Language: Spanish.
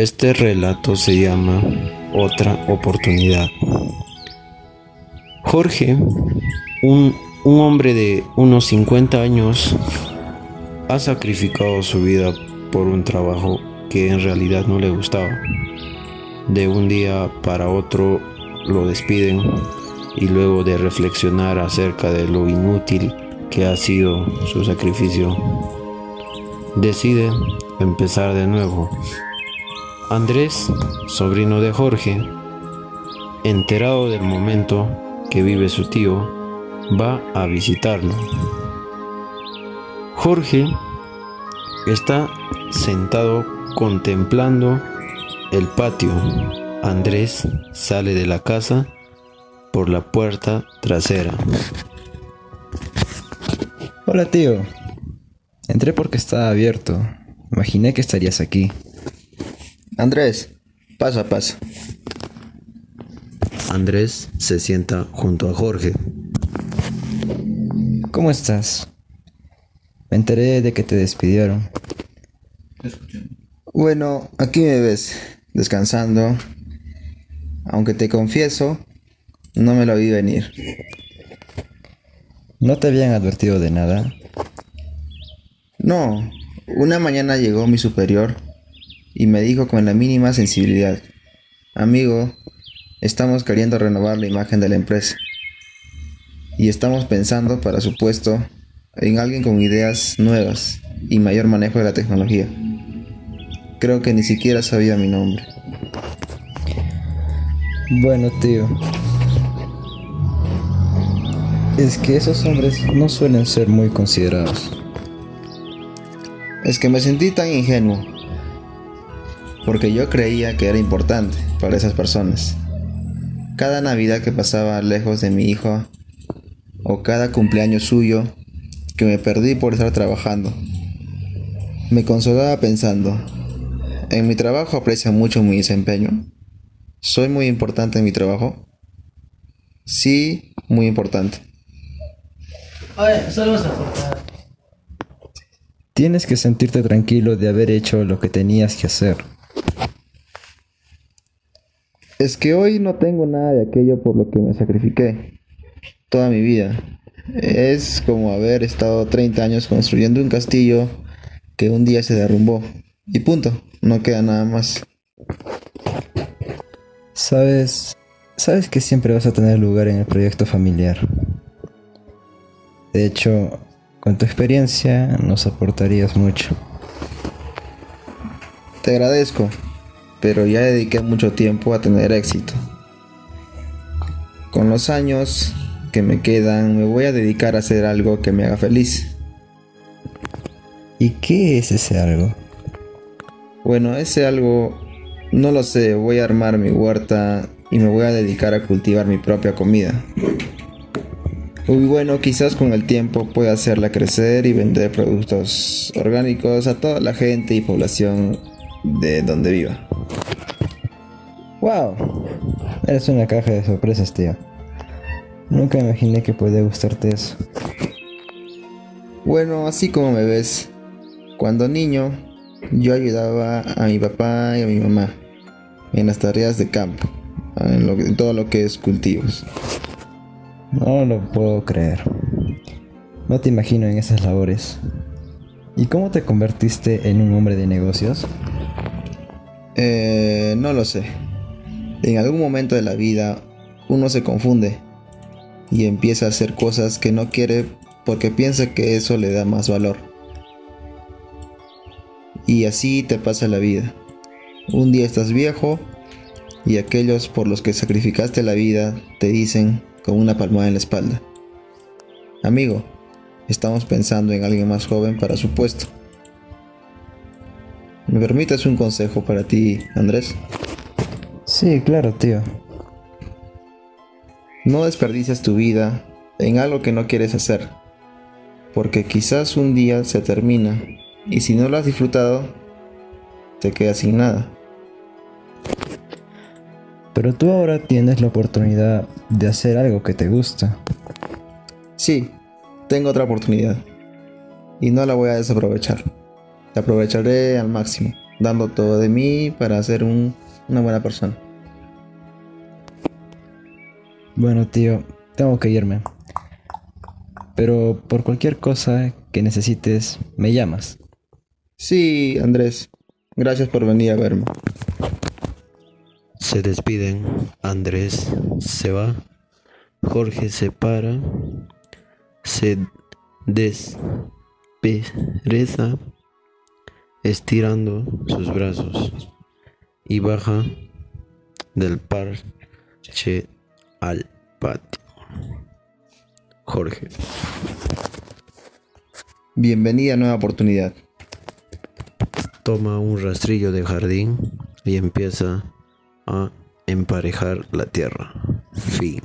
Este relato se llama Otra oportunidad. Jorge, un, hombre de unos 50 años, ha sacrificado su vida por un trabajo que en realidad no le gustaba. De un día para otro lo despiden y luego de reflexionar acerca de lo inútil que ha sido su sacrificio, decide empezar de nuevo. Andrés, sobrino de Jorge, enterado del momento que vive su tío, va a visitarlo. Jorge está sentado contemplando el patio. Andrés sale de la casa por la puerta trasera. Hola tío. Entré porque estaba abierto. Imaginé que estarías aquí. Andrés, pasa, pasa. Andrés se sienta junto a Jorge. ¿Cómo estás? Me enteré de que te despidieron. Bueno, aquí me ves, descansando. Aunque te confieso, no me lo vi venir. ¿No te habían advertido de nada? No, una mañana llegó mi superior y me dijo con la mínima sensibilidad, amigo, estamos queriendo renovar la imagen de la empresa. Y estamos pensando, para su puesto, en alguien con ideas nuevas y mayor manejo de la tecnología. Creo que ni siquiera sabía mi nombre. Bueno, tío. Es que esos hombres no suelen ser muy considerados. Es que me sentí tan ingenuo. Porque yo creía que era importante para esas personas. Cada Navidad que pasaba lejos de mi hijo, o cada cumpleaños suyo, que me perdí por estar trabajando, me consolaba pensando, en mi trabajo aprecia mucho mi desempeño. ¿Soy muy importante en mi trabajo? Sí, muy importante. Oye, solo vas a cortar. Tienes que sentirte tranquilo de haber hecho lo que tenías que hacer. Es que hoy no tengo nada de aquello por lo que me sacrifiqué toda mi vida. Es como haber estado 30 años construyendo un castillo que un día se derrumbó. Y punto, no queda nada más. Sabes, sabes que siempre vas a tener lugar en el proyecto familiar. De hecho, con tu experiencia nos aportarías mucho. Te agradezco, pero ya dediqué mucho tiempo a tener éxito. Con los años que me quedan, me voy a dedicar a hacer algo que me haga feliz. ¿Y qué es ese algo? Bueno, ese algo, no lo sé, voy a armar mi huerta y me voy a dedicar a cultivar mi propia comida. Muy bueno, quizás con el tiempo pueda hacerla crecer y vender productos orgánicos a toda la gente y población de donde viva. ¡Wow! Eres una caja de sorpresas, tío. Nunca imaginé que podía gustarte eso. Bueno, así como me ves, cuando niño yo ayudaba a mi papá y a mi mamá en las tareas de campo, en, lo, en todo lo que es cultivos. No lo puedo creer. No te imagino en esas labores. ¿Y cómo te convertiste en un hombre de negocios? Eh, no lo sé. En algún momento de la vida uno se confunde y empieza a hacer cosas que no quiere porque piensa que eso le da más valor. Y así te pasa la vida. Un día estás viejo y aquellos por los que sacrificaste la vida te dicen con una palmada en la espalda. Amigo, estamos pensando en alguien más joven para su puesto. ¿Me permites un consejo para ti, Andrés? Sí, claro, tío. No desperdicies tu vida en algo que no quieres hacer, porque quizás un día se termina y si no lo has disfrutado, te quedas sin nada. Pero tú ahora tienes la oportunidad de hacer algo que te gusta. Sí, tengo otra oportunidad y no la voy a desaprovechar. La aprovecharé al máximo. dando todo de mí para ser un- una buena persona. Bueno, tío, tengo que irme. Pero por cualquier cosa que necesites, me llamas. Sí, Andrés, gracias por venir a verme. Se despiden, Andrés se va, Jorge se para, se despereza estirando sus brazos y baja del parche al patio. Jorge. Bienvenida a Nueva Oportunidad. Toma un rastrillo de jardín y empieza a emparejar la tierra. Fin.